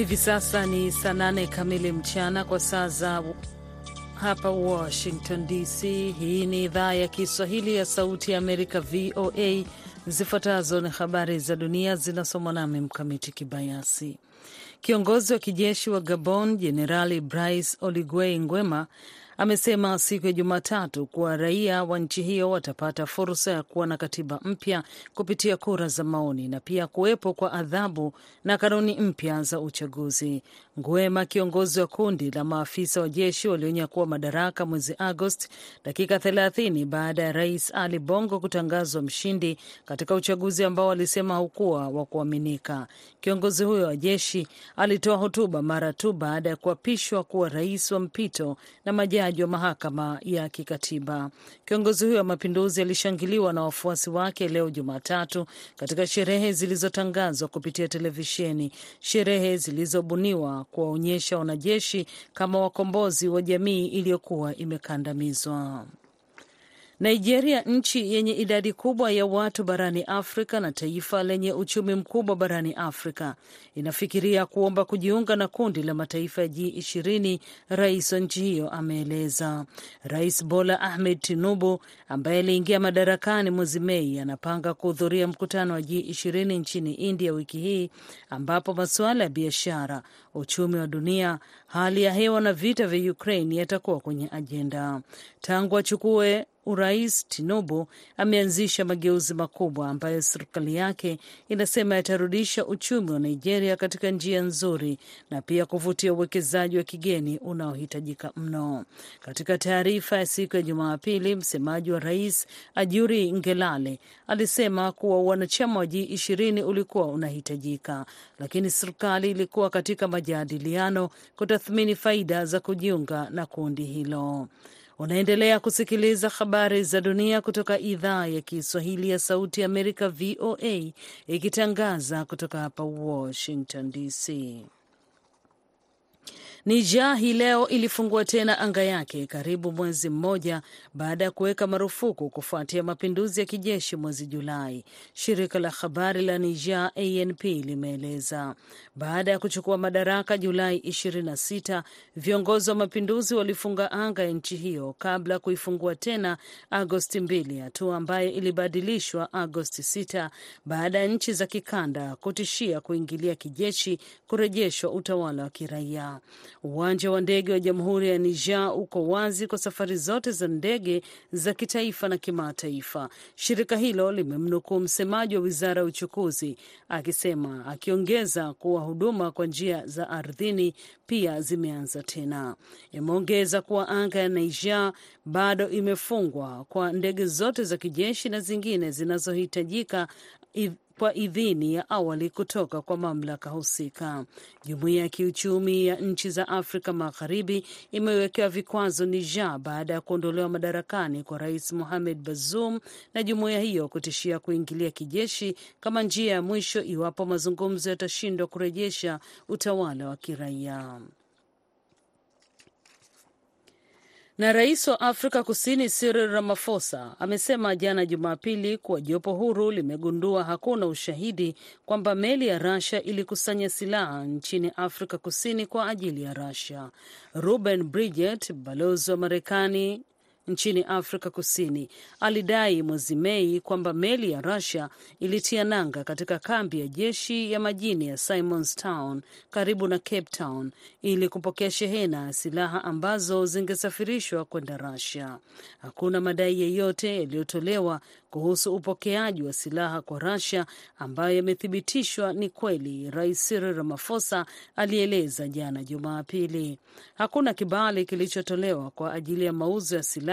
Hivi sasa ni saa nane kamili mchana kwa saa za hapa Washington DC. Hii ni idhaa ya Kiswahili ya Sauti ya Amerika, VOA. Zifuatazo ni habari za dunia zinasomwa nami Mkamiti Kibayasi. Kiongozi wa kijeshi wa Gabon Jenerali Brice Oligui Nguema amesema siku ya Jumatatu kuwa raia wa nchi hiyo watapata fursa ya kuwa na katiba mpya kupitia kura za maoni na pia kuwepo kwa adhabu na kanuni mpya za uchaguzi. Nguema, kiongozi wa kundi la maafisa wa jeshi walionyakua madaraka mwezi Agosti, dakika 30 baada ya rais Ali Bongo kutangazwa mshindi katika uchaguzi ambao walisema haukuwa wa kuaminika. Kiongozi huyo wa jeshi alitoa hotuba mara tu baada ya kuapishwa kuwa rais wa mpito na majaji wa mahakama ya kikatiba. Kiongozi huyo wa mapinduzi alishangiliwa na wafuasi wake leo Jumatatu katika sherehe zilizotangazwa kupitia televisheni, sherehe zilizobuniwa kuwaonyesha wanajeshi kama wakombozi wa jamii iliyokuwa imekandamizwa. Nigeria, nchi yenye idadi kubwa ya watu barani Afrika na taifa lenye uchumi mkubwa barani Afrika, inafikiria kuomba kujiunga na kundi la mataifa ya G20, rais wa nchi hiyo ameeleza. Rais Bola Ahmed Tinubu ambaye aliingia madarakani mwezi Mei anapanga kuhudhuria mkutano wa G20 nchini India wiki hii, ambapo masuala ya biashara, uchumi wa dunia, hali ya hewa na vita vya Ukraine yatakuwa kwenye ajenda. Tangu achukue urais Tinubu ameanzisha mageuzi makubwa ambayo serikali yake inasema yatarudisha uchumi wa Nigeria katika njia nzuri na pia kuvutia uwekezaji wa kigeni unaohitajika mno. Katika taarifa ya siku ya Jumapili, msemaji wa rais Ajuri Ngelale alisema kuwa wanachama wa G20 ulikuwa unahitajika, lakini serikali ilikuwa katika majadiliano kutathmini faida za kujiunga na kundi hilo. Unaendelea kusikiliza habari za dunia kutoka idhaa ya Kiswahili ya Sauti ya Amerika, VOA, ikitangaza kutoka hapa Washington DC. Niger hii leo ilifungua tena anga yake karibu mwezi mmoja baada ya kuweka marufuku kufuatia mapinduzi ya kijeshi mwezi Julai. Shirika la habari la Niger ANP limeeleza baada ya kuchukua madaraka Julai 26, viongozi wa mapinduzi walifunga anga ya nchi hiyo kabla ya kuifungua tena Agosti 2, hatua ambayo ilibadilishwa Agosti 6 baada ya nchi za kikanda kutishia kuingilia kijeshi kurejeshwa utawala wa kiraia. Uwanja wa ndege wa Jamhuri ya Niger uko wazi kwa safari zote za ndege za kitaifa na kimataifa. Shirika hilo limemnukuu msemaji wa wizara ya uchukuzi akisema, akiongeza kuwa huduma kwa njia za ardhini pia zimeanza tena. Imeongeza kuwa anga ya Niger bado imefungwa kwa ndege zote za kijeshi na zingine zinazohitajika kwa idhini ya awali kutoka kwa mamlaka husika. Jumuiya ya kiuchumi ya nchi za Afrika Magharibi imewekewa vikwazo Niger baada ya kuondolewa madarakani kwa Rais Mohamed Bazoum na jumuiya hiyo kutishia kuingilia kijeshi kama njia ya mwisho iwapo mazungumzo yatashindwa kurejesha utawala wa kiraia. Na rais wa Afrika Kusini Cyril Ramaphosa amesema jana Jumapili kuwa jopo huru limegundua hakuna ushahidi kwamba meli ya Russia ilikusanya silaha nchini Afrika Kusini kwa ajili ya Russia. Ruben Bridget, balozi wa Marekani nchini Afrika Kusini alidai mwezi Mei kwamba meli ya Russia ilitia nanga katika kambi ya jeshi ya majini ya Simonstown karibu na Cape Town ili kupokea shehena ya silaha ambazo zingesafirishwa kwenda Russia. Hakuna madai yeyote yaliyotolewa kuhusu upokeaji wa silaha kwa Russia ambayo yamethibitishwa ni kweli, Rais Cyril Ramaphosa alieleza jana Jumapili. Hakuna kibali kilichotolewa kwa ajili ya mauzo ya silaha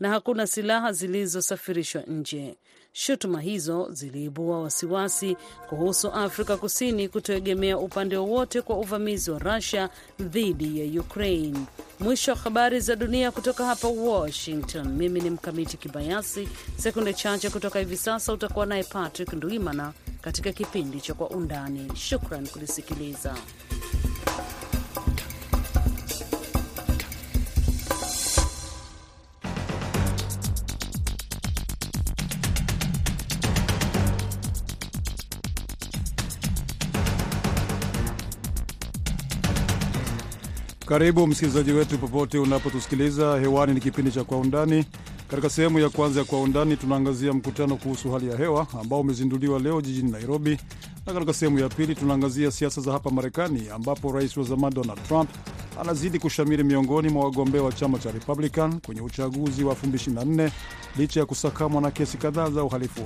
na hakuna silaha zilizosafirishwa nje. Shutuma hizo ziliibua wasiwasi kuhusu Afrika Kusini kutoegemea upande wowote kwa uvamizi wa Russia dhidi ya Ukraine. Mwisho wa habari za dunia kutoka hapa Washington. Mimi ni Mkamiti Kibayasi. Sekunde chache kutoka hivi sasa utakuwa naye Patrick Ndwimana katika kipindi cha Kwa Undani. Shukran kulisikiliza. Karibu msikilizaji wetu popote unapotusikiliza hewani. Ni kipindi cha Kwa Undani. Katika sehemu ya kwanza ya Kwa Undani tunaangazia mkutano kuhusu hali ya hewa ambao umezinduliwa leo jijini Nairobi, na katika sehemu ya pili tunaangazia siasa za hapa Marekani ambapo rais wa zamani Donald Trump anazidi kushamiri miongoni mwa wagombea wa chama cha Republican kwenye uchaguzi wa 2024 licha ya kusakamwa na kesi kadhaa za uhalifu.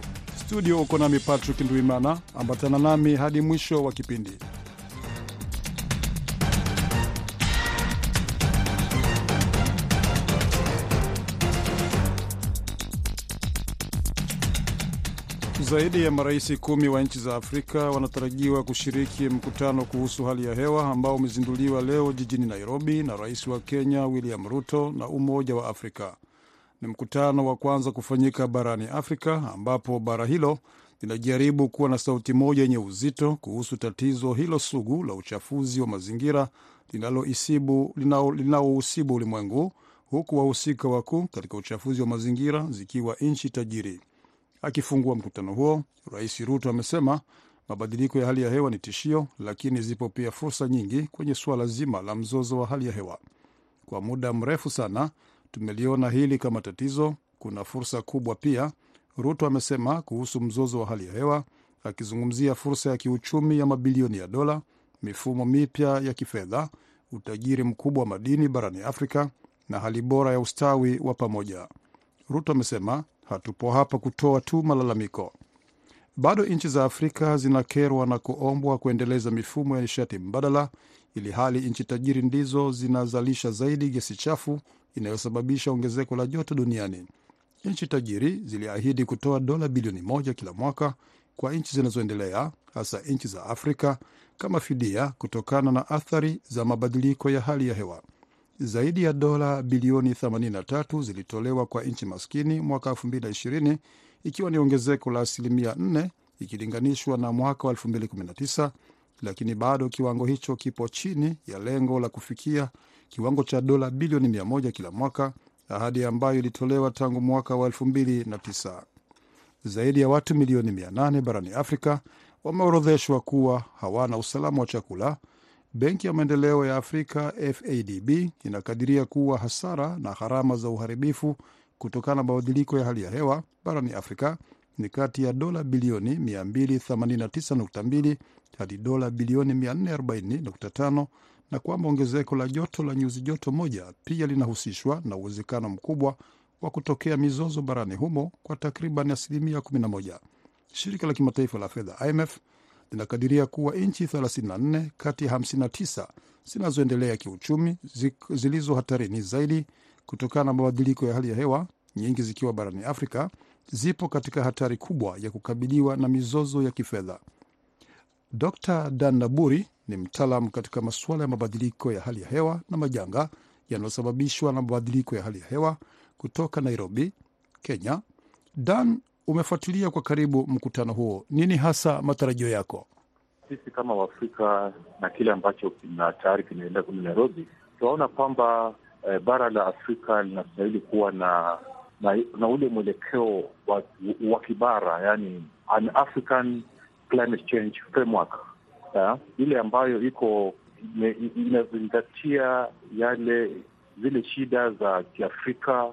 Studio uko nami Patrick Ndwimana, ambatana nami hadi mwisho wa kipindi. Zaidi ya marais kumi wa nchi za Afrika wanatarajiwa kushiriki mkutano kuhusu hali ya hewa ambao umezinduliwa leo jijini Nairobi na rais wa Kenya William Ruto na Umoja wa Afrika. Ni mkutano wa kwanza kufanyika barani Afrika ambapo bara hilo linajaribu kuwa na sauti moja yenye uzito kuhusu tatizo hilo sugu la uchafuzi wa mazingira linaousibu ulimwengu, huku wahusika wakuu katika uchafuzi wa mazingira zikiwa nchi tajiri. Akifungua mkutano huo, Rais Ruto amesema mabadiliko ya hali ya hewa ni tishio, lakini zipo pia fursa nyingi kwenye suala zima la mzozo wa hali ya hewa. Kwa muda mrefu sana tumeliona hili kama tatizo, kuna fursa kubwa pia, Ruto amesema kuhusu mzozo wa hali ya hewa, akizungumzia fursa ya kiuchumi ya mabilioni ya dola, mifumo mipya ya kifedha, utajiri mkubwa wa madini barani Afrika na hali bora ya ustawi wa pamoja. Ruto amesema hatupo hapa kutoa tu malalamiko. Bado nchi za Afrika zinakerwa na kuombwa kuendeleza mifumo ya nishati mbadala, ili hali nchi tajiri ndizo zinazalisha zaidi gesi chafu inayosababisha ongezeko la joto duniani. Nchi tajiri ziliahidi kutoa dola bilioni moja kila mwaka kwa nchi zinazoendelea, hasa nchi za Afrika, kama fidia kutokana na athari za mabadiliko ya hali ya hewa. Zaidi ya dola bilioni 83 zilitolewa kwa nchi maskini mwaka 2020 ikiwa ni ongezeko la asilimia 4 ikilinganishwa na mwaka wa 2019, lakini bado kiwango hicho kipo chini ya lengo la kufikia kiwango cha dola bilioni 100 kila mwaka, ahadi ambayo ilitolewa tangu mwaka wa 2009. Zaidi ya watu milioni 800 barani Afrika wameorodheshwa kuwa hawana usalama wa chakula. Benki ya Maendeleo ya Afrika FADB inakadiria kuwa hasara na gharama za uharibifu kutokana na mabadiliko ya hali ya hewa barani Afrika ni kati ya dola bilioni 289.2 hadi dola bilioni 440.5 na kwamba ongezeko la joto la nyuzi joto moja pia linahusishwa na uwezekano mkubwa wa kutokea mizozo barani humo kwa takriban asilimia 11. Shirika la kimataifa la fedha IMF linakadiria kuwa nchi 34 kati ya 59 zinazoendelea kiuchumi zilizo hatarini zaidi kutokana na mabadiliko ya hali ya hewa, nyingi zikiwa barani Afrika, zipo katika hatari kubwa ya kukabiliwa na mizozo ya kifedha. Dr Dan Naburi ni mtaalam katika masuala ya mabadiliko ya hali ya hewa na majanga yanayosababishwa na mabadiliko ya hali ya hewa kutoka Nairobi, Kenya. Dan, umefuatilia kwa karibu mkutano huo, nini hasa matarajio yako? Sisi kama Waafrika na kile ambacho kina tayari kinaendelea kule Nairobi, tunaona kwamba eh, bara la Afrika linastahili kuwa na na, na ule mwelekeo wa, wa kibara, yani an African climate change framework yeah, ile ambayo iko inazingatia yale zile shida za Kiafrika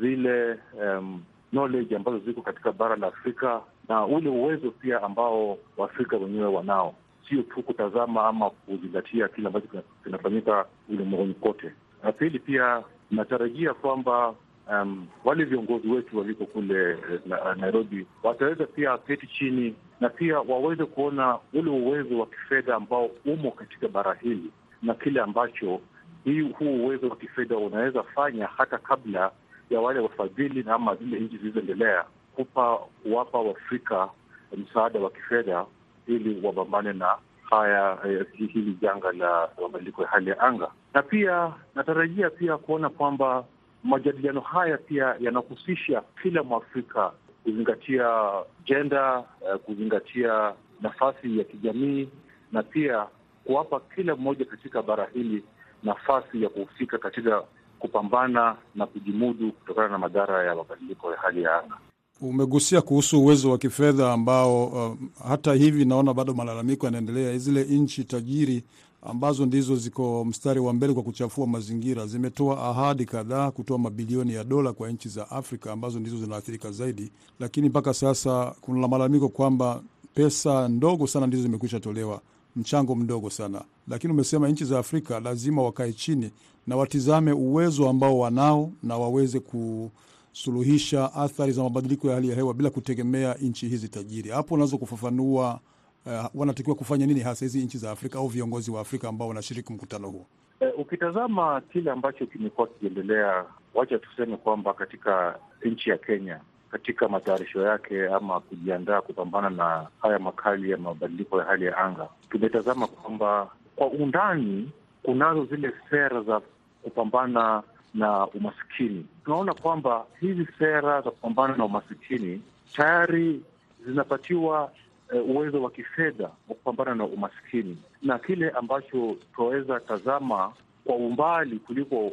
zile um, knowledge ambazo ziko katika bara la Afrika na ule uwezo pia ambao Waafrika wenyewe wanao, sio tu kutazama ama kuzingatia kile ambacho kinafanyika ulimwenguni kote. Na pili, pia natarajia kwamba um, wale viongozi wetu waliko kule na, Nairobi wataweza pia keti chini na pia waweze kuona ule uwezo wa kifedha ambao umo katika bara hili na kile ambacho hii huu uwezo wa kifedha unaweza fanya hata kabla ya wale wafadhili na ama zile nchi zilizoendelea kupa kuwapa Waafrika msaada wa kifedha ili wapambane na haya eh, hili janga la mabadiliko ya hali ya anga. Na pia natarajia pia kuona kwamba majadiliano haya pia yanahusisha kila Mwafrika kuzingatia jenda, eh, kuzingatia nafasi ya kijamii na pia kuwapa kila mmoja katika bara hili nafasi ya kuhusika katika kupambana na kujimudu kutokana na madhara ya mabadiliko ya hali ya anga. Umegusia kuhusu uwezo wa kifedha ambao uh, hata hivi naona bado malalamiko yanaendelea. Zile nchi tajiri ambazo ndizo ziko mstari wa mbele kwa kuchafua mazingira zimetoa ahadi kadhaa kutoa mabilioni ya dola kwa nchi za Afrika ambazo ndizo zinaathirika zaidi, lakini mpaka sasa kuna malalamiko kwamba pesa ndogo sana ndizo zimekwisha tolewa, mchango mdogo sana. Lakini umesema nchi za Afrika lazima wakae chini na watizame uwezo ambao wanao na waweze kusuluhisha athari za mabadiliko ya hali ya hewa bila kutegemea nchi hizi tajiri. Hapo unaweza kufafanua uh, wanatakiwa kufanya nini hasa hizi nchi za Afrika au viongozi wa Afrika ambao wanashiriki mkutano huo? E, ukitazama kile ambacho kimekuwa kikiendelea, wacha tuseme kwamba katika nchi ya Kenya katika matayarisho yake ama kujiandaa kupambana na haya makali ya mabadiliko ya hali ya anga, tumetazama kwamba kwa undani kunazo zile sera za kupambana na umasikini. Tunaona kwamba hizi sera za kupambana na umasikini tayari zinapatiwa uh, uwezo wa kifedha wa kupambana na umasikini, na kile ambacho tunaweza tazama kwa umbali kuliko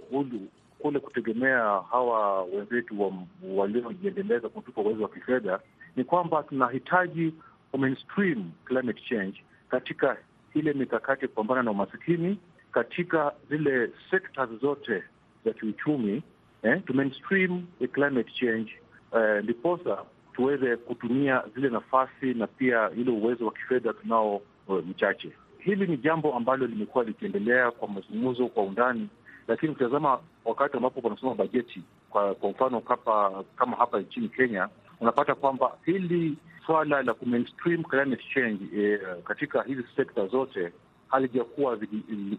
kule kutegemea hawa wenzetu waliojiendeleza kutupa uwezo wa kifedha ni kwamba tunahitaji mainstream climate change katika ile mikakati ya kupambana na umasikini katika zile sekta zote za kiuchumi eh, tu mainstream climate change ndiposa eh, tuweze kutumia zile nafasi na pia ile uwezo wa kifedha tunao mchache. Uh, hili ni jambo ambalo limekuwa likiendelea kwa mazungumzo kwa undani, lakini ukitazama wakati ambapo wanasoma bajeti kwa, kwa mfano kapa, kama hapa nchini Kenya unapata kwamba hili swala la mainstream climate change eh, katika hizi sekta zote halijakuwa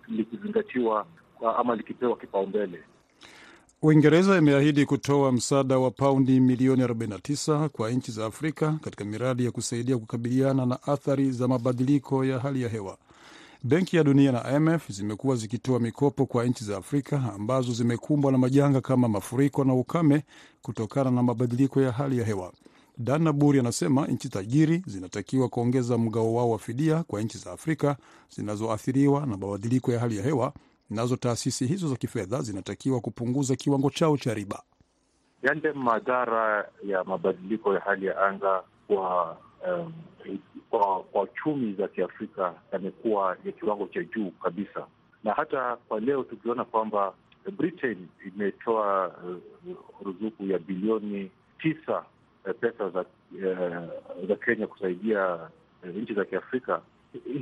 likizingatiwa ama likipewa kipaumbele. Uingereza imeahidi kutoa msaada wa paundi milioni 49 kwa nchi za Afrika katika miradi ya kusaidia kukabiliana na athari za mabadiliko ya hali ya hewa. Benki ya Dunia na IMF zimekuwa zikitoa mikopo kwa nchi za Afrika ambazo zimekumbwa na majanga kama mafuriko na ukame kutokana na mabadiliko ya hali ya hewa. Dan Naburi anasema nchi tajiri zinatakiwa kuongeza mgao wao wa fidia kwa nchi za Afrika zinazoathiriwa na mabadiliko ya hali ya hewa nazo taasisi hizo za kifedha zinatakiwa kupunguza kiwango chao cha riba. Yale madhara ya mabadiliko ya hali ya anga kwa um, kwa, kwa chumi za Kiafrika yamekuwa ya kiwango cha juu kabisa, na hata kwa leo tukiona kwamba Britain imetoa uh, ruzuku ya bilioni tisa uh, pesa za uh, za Kenya kusaidia uh, nchi za Kiafrika.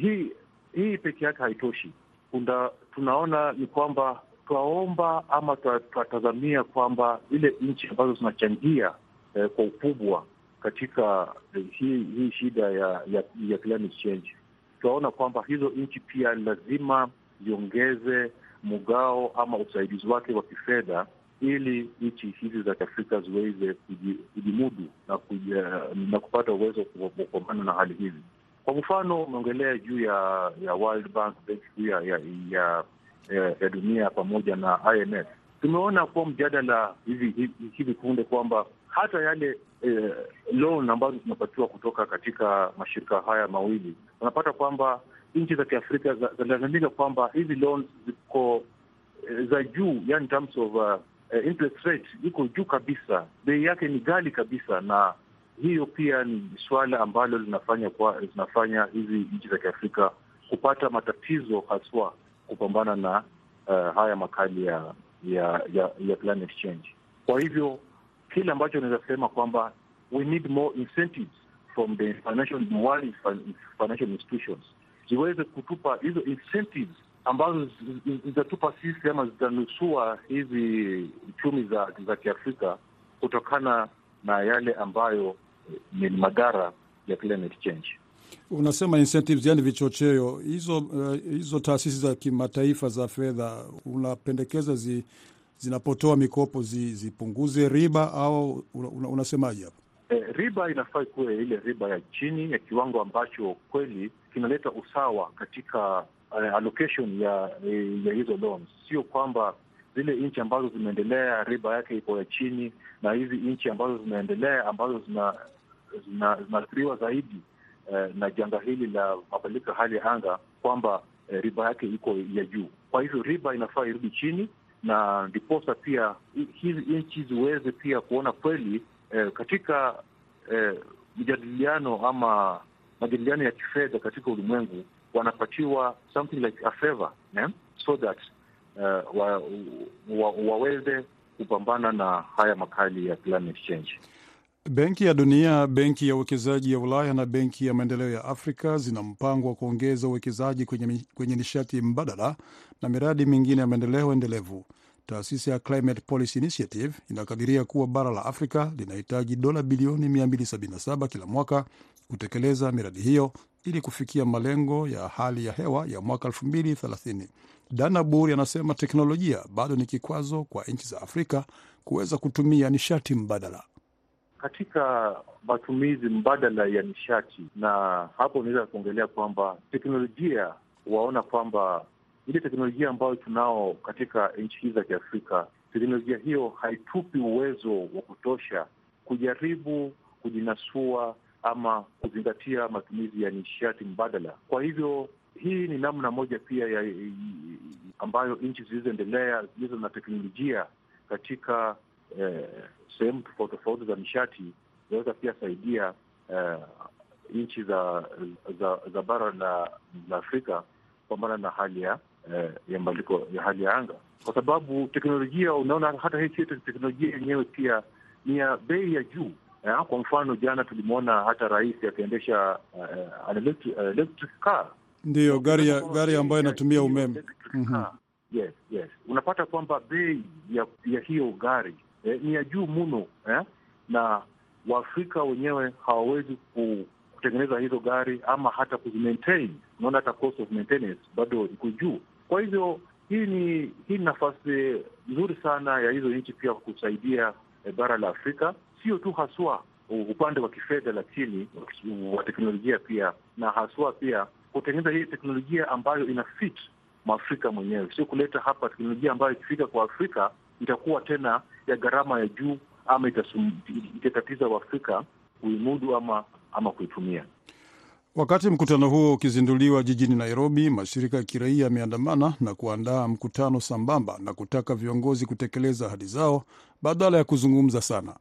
Hii hii peke yake haitoshi. Kuna, tunaona ni kwamba twaomba ama twatazamia kwamba ile nchi ambazo zinachangia eh, kwa ukubwa katika hii hii shida ya ya, ya climate change, tunaona kwamba hizo nchi pia lazima ziongeze mgao ama usaidizi wake wa kifedha ili nchi hizi za Kiafrika ziweze kujimudu na, na kupata uwezo wa kupambana na hali hizi. Kwa mfano umeongelea juu ya ya World Bank, benki kuu ya ya, ya ya dunia pamoja na IMF. Tumeona kuwa mjadala hivi hivi punde kwamba hata yale eh, loan ambazo zinapatiwa kutoka katika mashirika haya mawili, unapata kwamba nchi za Kiafrika zinalazimika kwamba hizi loans ziko eh, za juu, yani terms of uh, interest rate iko juu kabisa, bei yake ni ghali kabisa na hiyo pia ni suala ambalo linafanya kwa zinafanya hizi nchi za Kiafrika kupata matatizo haswa kupambana na uh, haya makali ya ya ya, ya climate change. Kwa hivyo kile ambacho unaweza sema kwamba we need more incentives from the financial world financial institutions ziweze kutupa hizo incentives ambazo zitatupa sisi ama zitanusua hizi uchumi za za Kiafrika kutokana na yale ambayo ni madhara ya climate change. Unasema incentives, yani vichocheo hizo. Uh, hizo taasisi za kimataifa za fedha unapendekeza zi, zinapotoa mikopo zi, zipunguze riba au una, unasemaje hapo? E, riba inafaa kuwe ile riba ya chini ya kiwango ambacho kweli kinaleta usawa katika uh, allocation ya ya hizo loans, sio kwamba zile nchi ambazo zimeendelea riba yake iko ya chini na hizi nchi ambazo zimeendelea ambazo zina zina zaidi eh, na janga hili la mabadiliko ya hali ya anga kwamba eh, riba yake iko ya juu. Kwa hivyo riba inafaa irudi chini, na ndiposa pia hizi nchi ziweze pia kuona kweli eh, katika eh, mjadiliano ama majadiliano ya kifedha katika ulimwengu wanapatiwa something like a favor yeah? so that uh, wa, wa, waweze kupambana na haya makali ya climate change. Benki ya Dunia, Benki ya Uwekezaji ya Ulaya na Benki ya Maendeleo ya Afrika zina mpango wa kuongeza uwekezaji kwenye, kwenye nishati mbadala na miradi mingine ya maendeleo endelevu. Taasisi ya Climate Policy Initiative inakadiria kuwa bara la Afrika linahitaji dola bilioni 277 kila mwaka kutekeleza miradi hiyo ili kufikia malengo ya hali ya hewa ya mwaka 2030. Dana Buri anasema teknolojia bado ni kikwazo kwa nchi za Afrika kuweza kutumia nishati mbadala. Katika matumizi mbadala ya nishati, na hapo unaweza kuongelea kwamba teknolojia, waona kwamba ile teknolojia ambayo tunao katika nchi hizi za Kiafrika, teknolojia hiyo haitupi uwezo wa kutosha kujaribu kujinasua ama kuzingatia matumizi ya nishati mbadala. Kwa hivyo hii ni namna moja pia ya ambayo nchi zilizoendelea zilizo na teknolojia katika eh, sehemu tofauti tofauti za nishati zinaweza pia saidia eh, nchi za, za za bara la, la Afrika kupambana na hali ya eh, ya mabadiliko ya hali ya anga, kwa sababu teknolojia, unaona hata hii teknolojia yenyewe pia ni ya bei ya juu. Eh, kwa mfano jana tulimwona hata rais akiendesha uh, electric, car ndiyo gari ya gari ambayo inatumia umeme. -hmm. Yes, yes, unapata kwamba bei ya, ya hiyo gari eh, ni ya juu mno eh? na Waafrika wenyewe hawawezi kutengeneza hizo gari ama hata kuzimaintain. Unaona hata cost of maintenance bado iko juu. Kwa hivyo hii ni hii nafasi nzuri sana ya hizo nchi pia kusaidia eh, bara la Afrika sio tu haswa upande wa kifedha, lakini wa teknolojia pia, na haswa pia kutengeneza hii teknolojia ambayo ina fit mwafrika mwenyewe, sio kuleta hapa teknolojia ambayo ikifika kwa Afrika itakuwa tena ya gharama ya juu ama itatatiza Waafrika kuimudu ama, ama kuitumia. Wakati mkutano huo ukizinduliwa jijini Nairobi, mashirika ya kiraia yameandamana na kuandaa mkutano sambamba na kutaka viongozi kutekeleza ahadi zao badala ya kuzungumza sana.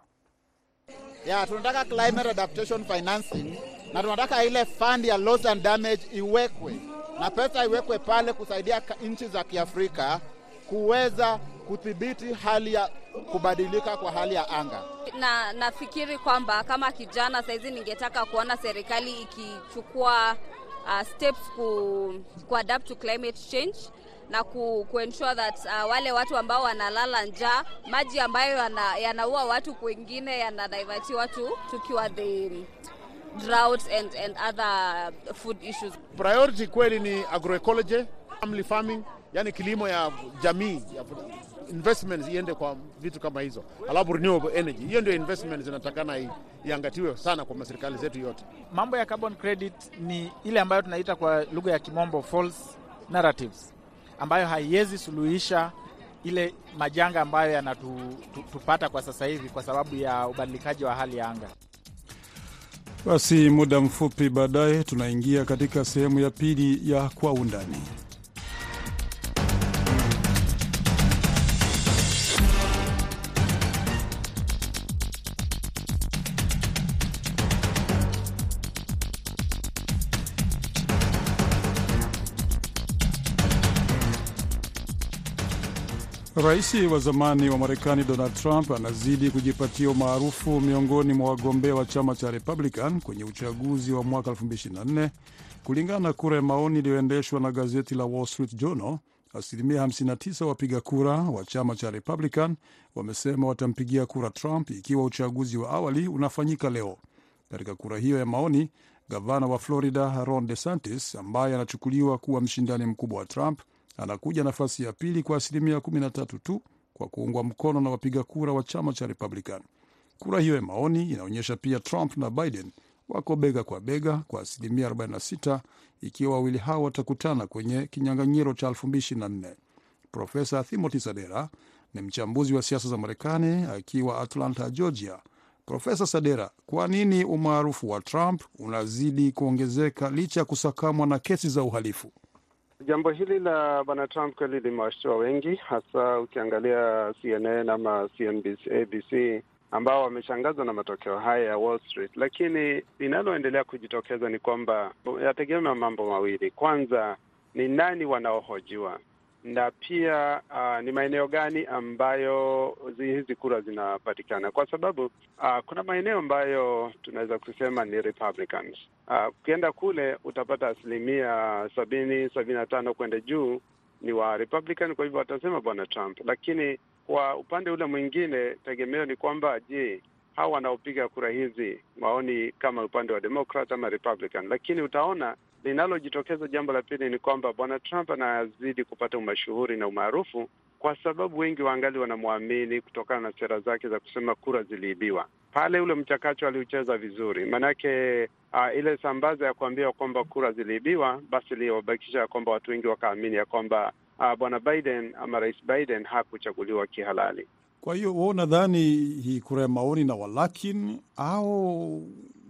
Yeah, tunataka climate adaptation financing na tunataka ile fund ya loss and damage iwekwe na pesa iwekwe pale kusaidia nchi za Kiafrika kuweza kudhibiti hali ya kubadilika kwa hali ya anga. Na nafikiri kwamba kama kijana saizi ningetaka kuona serikali ikichukua uh, steps ku, ku adapt to climate change na ku, ku ensure that uh, wale watu ambao wanalala njaa, maji ambayo yana, yanaua watu kwengine yanadivatiwa watu tukiwa the drought and, and other food issues. Priority kweli ni agroecology, family farming, yani kilimo ya jamii ya investments iende kwa vitu kama hizo, alafu renewable energy, hiyo ndio investments zinatakana iangatiwe sana kwa serikali zetu yote. Mambo ya carbon credit ni ile ambayo tunaita kwa lugha ya kimombo false narratives, ambayo haiwezi suluhisha ile majanga ambayo yanatupata kwa sasa hivi kwa sababu ya ubadilikaji wa hali ya anga. Basi muda mfupi baadaye tunaingia katika sehemu ya pili ya kwa undani. Rais wa zamani wa Marekani Donald Trump anazidi kujipatia umaarufu miongoni mwa wagombea wa chama cha Republican kwenye uchaguzi wa mwaka 2024 kulingana na kura ya maoni iliyoendeshwa na gazeti la Wall Street Journal. Asilimia 59 wapiga kura wa chama cha Republican wamesema watampigia kura Trump ikiwa uchaguzi wa awali unafanyika leo. Katika kura hiyo ya maoni, gavana wa Florida Ron DeSantis ambaye anachukuliwa kuwa mshindani mkubwa wa Trump anakuja nafasi ya pili kwa asilimia 13 tu kwa kuungwa mkono na wapiga kura wa chama cha Republican. Kura hiyo ya maoni inaonyesha pia Trump na Biden wako bega kwa bega kwa asilimia 46 ikiwa wawili hao watakutana kwenye kinyang'anyiro cha 2024. Profesa Timothy Sadera ni mchambuzi wa siasa za Marekani akiwa Atlanta, Georgia. Profesa Sadera, kwa nini umaarufu wa Trump unazidi kuongezeka licha ya kusakamwa na kesi za uhalifu? Jambo hili la bwana Trump kweli limewashtua wengi, hasa ukiangalia CNN ama CNBC, ABC ambao wameshangazwa na matokeo haya ya Wall Street, lakini linaloendelea kujitokeza ni kwamba yategemea mambo mawili. Kwanza ni nani wanaohojiwa na pia uh, ni maeneo gani ambayo hizi kura zinapatikana, kwa sababu uh, kuna maeneo ambayo tunaweza kusema ni Republicans. Ukienda uh, kule utapata asilimia sabini sabini na tano kwenda juu ni wa Republican, kwa hivyo watasema bwana Trump. Lakini kwa upande ule mwingine, tegemeo ni kwamba je, hawa wanaopiga kura hizi maoni kama upande wa Democrat ama Republican? Lakini utaona linalojitokeza, jambo la pili ni kwamba bwana Trump anazidi kupata umashuhuri na umaarufu kwa sababu wengi waangali wanamwamini kutokana na sera zake za kusema kura ziliibiwa. Pale ule mchakacho aliucheza vizuri, maanake uh, ile sambaza ya kuambia kwamba kura ziliibiwa, basi iliwabakisha ya kwamba watu wengi wakaamini ya kwamba uh, bwana Biden ama rais Biden hakuchaguliwa kihalali. Kwa hiyo wao, unadhani hii kura ya maoni na walakin au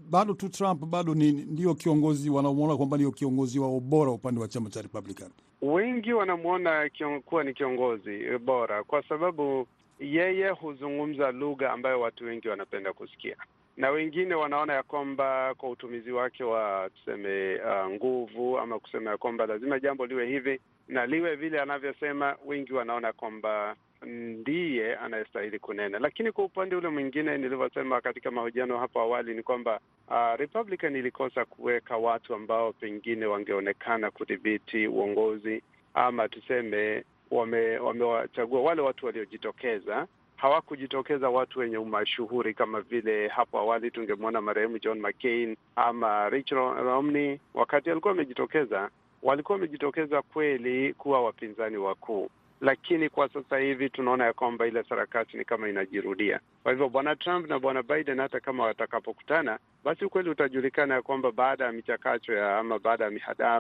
bado tu Trump bado ni ndio kiongozi wanaomwona kwamba ndio kiongozi wao bora upande wa chama cha Republican? Wengi wanamwona kuwa ni kiongozi bora kwa sababu yeye huzungumza lugha ambayo watu wengi wanapenda kusikia, na wengine wanaona ya kwamba kwa utumizi wake wa tuseme, uh, nguvu ama kusema ya kwamba lazima jambo liwe hivi na liwe vile anavyosema, wengi wanaona kwamba ndiye anayestahili kunena. Lakini kwa upande ule mwingine, nilivyosema katika mahojiano hapo awali, ni kwamba uh, Republican ilikosa kuweka watu ambao pengine wangeonekana kudhibiti uongozi ama tuseme wamewachagua wame wale watu waliojitokeza hawakujitokeza watu wenye umashuhuri kama vile hapo awali tungemwona marehemu John McCain ama Rich Romney. Wakati alikuwa amejitokeza, walikuwa wamejitokeza kweli kuwa wapinzani wakuu, lakini kwa sasa hivi tunaona ya kwamba ile sarakasi ni kama inajirudia. Kwa hivyo bwana Trump na bwana Biden hata kama watakapokutana, basi ukweli utajulikana ya kwamba baada ya michakacho ya ama baada ya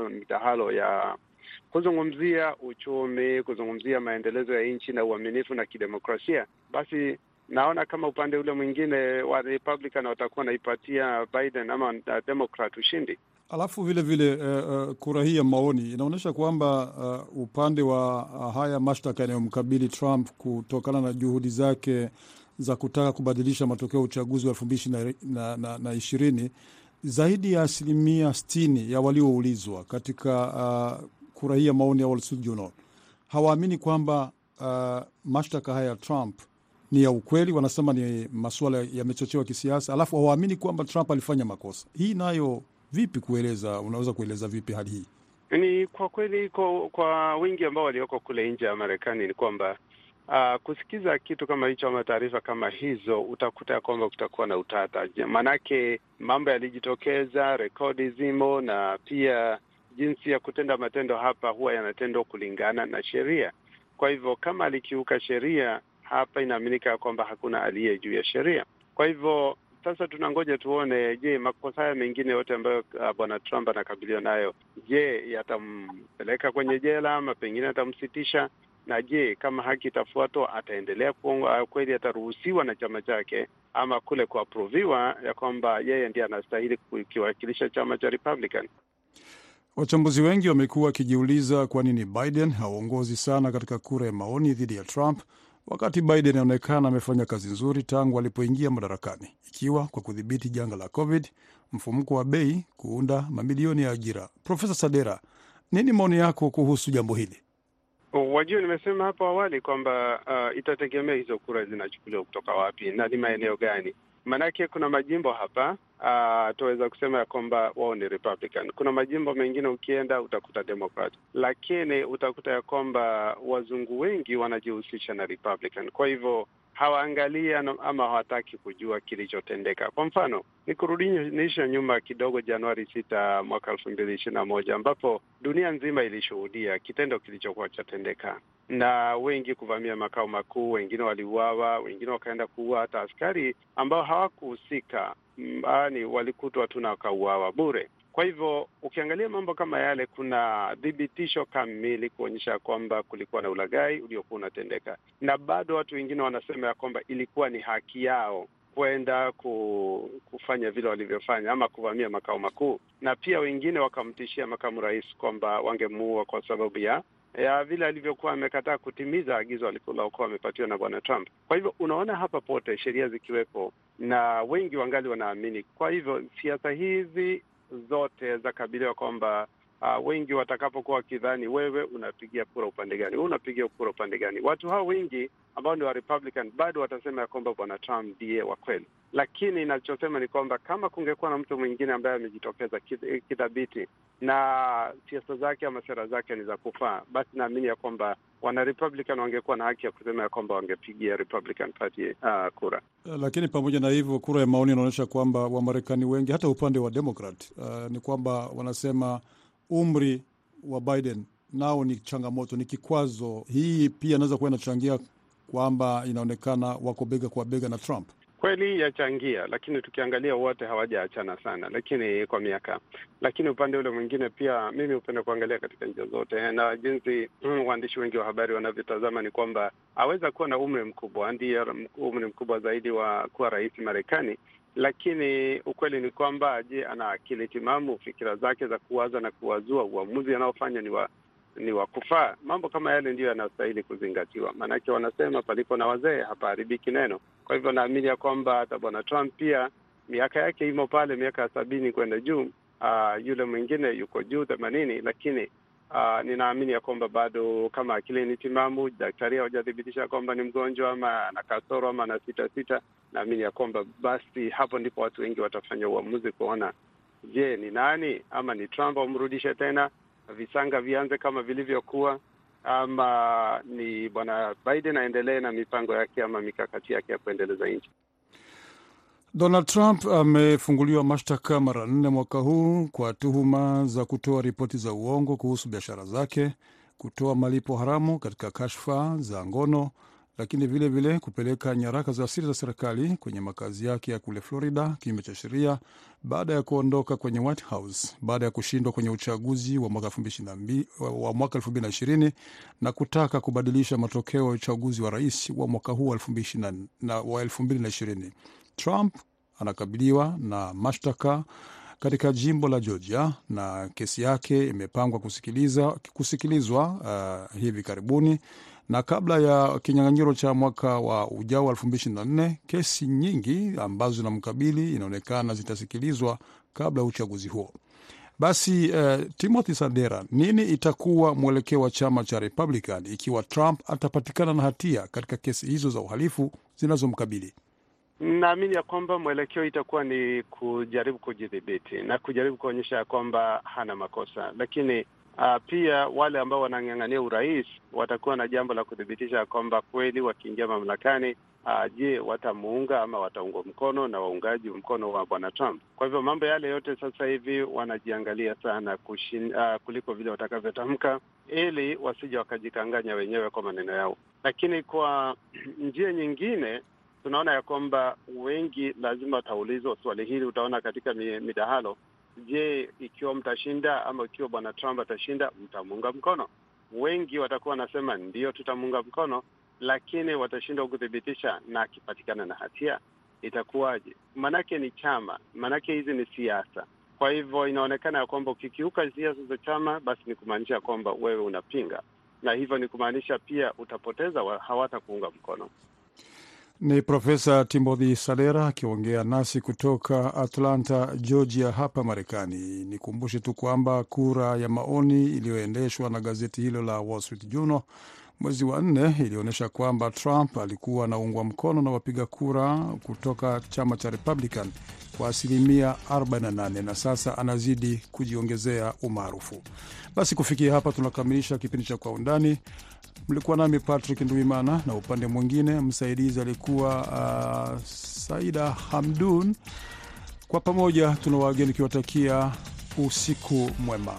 midahalo ya kuzungumzia uchumi, kuzungumzia maendelezo ya nchi na uaminifu na kidemokrasia, basi naona kama upande ule mwingine wa Republican watakuwa wanaipatia Biden ama Democrat ushindi. Alafu vile vile uh, uh, kura hii ya maoni inaonyesha kwamba uh, upande wa uh, haya mashtaka yanayomkabili Trump kutokana na juhudi zake za kutaka kubadilisha matokeo ya uchaguzi wa elfu mbili na, na, na ishirini, zaidi ya asilimia sitini ya walioulizwa katika uh, kura hii ya maoni ya Wall Street Journal hawaamini kwamba uh, mashtaka haya ya Trump ni ya ukweli. Wanasema ni masuala yamechochewa kisiasa, alafu hawaamini kwamba Trump alifanya makosa. Hii nayo vipi kueleza, unaweza kueleza vipi hali hii? Ni kwa kweli kwa, kwa wingi ambao walioko kule nje ya Marekani ni kwamba uh, kusikiza kitu kama hicho ama taarifa kama hizo, utakuta ya kwamba kutakuwa na utata, maanake mambo yalijitokeza, rekodi zimo na pia jinsi ya kutenda matendo hapa huwa yanatendwa kulingana na sheria. Kwa hivyo kama alikiuka sheria hapa, inaaminika ya kwamba hakuna aliye juu ya sheria. Kwa hivyo sasa tunangoja tuone, je, makosa haya mengine yote ambayo uh, bwana Trump anakabiliwa nayo, je, yatampeleka kwenye jela ama pengine atamsitisha? Na je, kama haki itafuatwa, ataendelea kuongoza kweli, ataruhusiwa na chama chake ama kule kuaproviwa ya kwamba yeye ndiye anastahili kukiwakilisha chama cha Republican? Wachambuzi wengi wamekuwa wakijiuliza kwa nini Biden haongozi sana katika kura ya maoni dhidi ya Trump, wakati Biden anaonekana amefanya kazi nzuri tangu alipoingia madarakani, ikiwa kwa kudhibiti janga la COVID, mfumuko wa bei, kuunda mamilioni ya ajira. Profesa Sadera, nini maoni yako kuhusu jambo hili? Wajua, nimesema hapo awali kwamba uh, itategemea hizo kura zinachukuliwa kutoka wapi na ni maeneo gani. Maanake kuna majimbo hapa uh, tuweza kusema ya kwamba wao ni Republican. Kuna majimbo mengine ukienda utakuta Democrat, lakini utakuta ya kwamba wazungu wengi wanajihusisha na Republican. Kwa hivyo hawaangalia ama hawataki kujua kilichotendeka. Kwa mfano ni kurudisha nyuma kidogo, Januari sita mwaka elfu mbili ishirini na moja ambapo dunia nzima ilishuhudia kitendo kilichokuwa chatendeka na wengi kuvamia makao makuu, wengine waliuawa, wengine wakaenda kuua hata askari ambao hawakuhusika, yaani walikutwa tu na wakauawa bure. Kwa hivyo ukiangalia mambo kama yale, kuna thibitisho kamili kuonyesha kwamba kulikuwa na ulaghai uliokuwa unatendeka, na bado watu wengine wanasema ya kwamba ilikuwa ni haki yao kwenda kufanya vile walivyofanya ama kuvamia makao makuu, na pia wengine wakamtishia makamu rais kwamba wangemuua kwa sababu ya ya vile alivyokuwa amekataa kutimiza agizo alilokuwa amepatiwa na bwana Trump. Kwa hivyo unaona hapa pote sheria zikiwepo, na wengi wangali wanaamini. Kwa hivyo siasa hizi zote za kabila kwamba uh, wengi watakapokuwa wakidhani wewe unapigia kura upande gani, wewe unapigia kura upande gani, watu hao wengi ambao ni wa Republican bado watasema ya kwamba bwana Trump ndiye wa kweli. Lakini inachosema ni kwamba kama kungekuwa na mtu mwingine ambaye amejitokeza kidhabiti na siasa zake ama sera zake ni za kufaa, basi naamini ya kwamba wana Republican wangekuwa na haki ya kusema ya kwamba wangepigia Republican Party uh, kura. Lakini pamoja na hivyo, kura ya maoni inaonyesha kwamba Wamarekani wengi hata upande wa Democrat uh, ni kwamba wanasema umri wa Biden nao ni changamoto, ni kikwazo. Hii pia inaweza kuwa inachangia kwamba inaonekana wako bega kwa bega na Trump. Kweli yachangia, lakini tukiangalia wote hawajaachana sana, lakini kwa miaka. Lakini upande ule mwingine pia mimi hupenda kuangalia katika njia zote, na jinsi mm, waandishi wengi wa habari wanavyotazama ni kwamba aweza kuwa na umri mkubwa, ndiye umri mkubwa zaidi wa kuwa rais Marekani, lakini ukweli ni kwamba, je, ana akili timamu? Fikira zake za kuwaza na kuwazua uamuzi anaofanya ni wa ni wa kufaa. Mambo kama yale ndiyo yanayostahili kuzingatiwa, maanake wanasema palipo na wazee hapaharibiki neno. Kwa hivyo naamini ya kwamba hata bwana Trump pia miaka yake imo pale, miaka ya sabini kwenda juu. Uh, yule mwingine yuko juu themanini, lakini uh, ninaamini ya kwamba bado kama akili ni timamu, daktari hawajathibitisha kwamba ni mgonjwa ama ana kasoro ama ana sita sita, naamini ya kwamba basi hapo ndipo watu wengi watafanya uamuzi kuona, je, ni nani ama ni Trump wamrudishe tena visanga vianze kama vilivyokuwa ama ni bwana Biden aendelee na mipango yake ama mikakati yake ya kuendeleza nchi. Donald Trump amefunguliwa mashtaka mara nne mwaka huu kwa tuhuma za kutoa ripoti za uongo kuhusu biashara zake, kutoa malipo haramu katika kashfa za ngono, lakini vilevile vile kupeleka nyaraka za siri za serikali kwenye makazi yake ya kule Florida kinyume cha sheria baada ya kuondoka kwenye White House baada ya kushindwa kwenye uchaguzi wa mwaka 2020 na kutaka kubadilisha matokeo ya uchaguzi wa rais wa mwaka huu wa 2020. Trump anakabiliwa na mashtaka katika jimbo la Georgia na kesi yake imepangwa kusikiliza, kusikilizwa uh, hivi karibuni na kabla ya kinyang'anyiro cha mwaka wa ujao wa 2024 kesi nyingi ambazo zinamkabili inaonekana zitasikilizwa kabla ya uchaguzi huo. Basi uh, Timothy Sandera, nini itakuwa mwelekeo wa chama cha Republican ikiwa Trump atapatikana na hatia katika kesi hizo za uhalifu zinazomkabili? Naamini ya kwamba mwelekeo itakuwa ni kujaribu kujidhibiti na kujaribu kuonyesha ya kwamba hana makosa, lakini Uh, pia wale ambao wanang'ang'ania urais watakuwa na jambo la kuthibitisha kwamba kweli wakiingia mamlakani, uh, je, watamuunga ama wataungwa mkono na waungaji mkono wa bwana Trump. Kwa hivyo mambo yale yote sasa hivi wanajiangalia sana kushin, uh, kuliko vile watakavyotamka, ili wasije wakajikanganya wenyewe kwa maneno yao. Lakini kwa njia nyingine tunaona ya kwamba wengi lazima wataulizwa swali hili, utaona katika midahalo Je, ikiwa mtashinda ama ikiwa bwana Trump atashinda, mtamuunga mkono? Wengi watakuwa wanasema ndio, tutamuunga mkono, lakini watashindwa kuthibitisha, na akipatikana na hatia itakuwaje? Maanake ni chama, maanake hizi ni siasa. Kwa hivyo inaonekana ya kwamba ukikiuka siasa za chama, basi ni kumaanisha kwamba wewe unapinga, na hivyo ni kumaanisha pia utapoteza, hawatakuunga mkono. Ni Profesa Timothy Salera akiongea nasi kutoka Atlanta, Georgia, hapa Marekani. Nikumbushe tu kwamba kura ya maoni iliyoendeshwa na gazeti hilo la Wall Street Journal mwezi wa nne ilionyesha kwamba Trump alikuwa anaungwa mkono na wapiga kura kutoka chama cha Republican kwa asilimia 48 na sasa anazidi kujiongezea umaarufu. Basi kufikia hapa tunakamilisha kipindi cha Kwa Undani. Mlikuwa nami Patrick Nduimana na upande mwingine msaidizi alikuwa uh, Saida Hamdun. Kwa pamoja tuna wageni kiwatakia usiku mwema.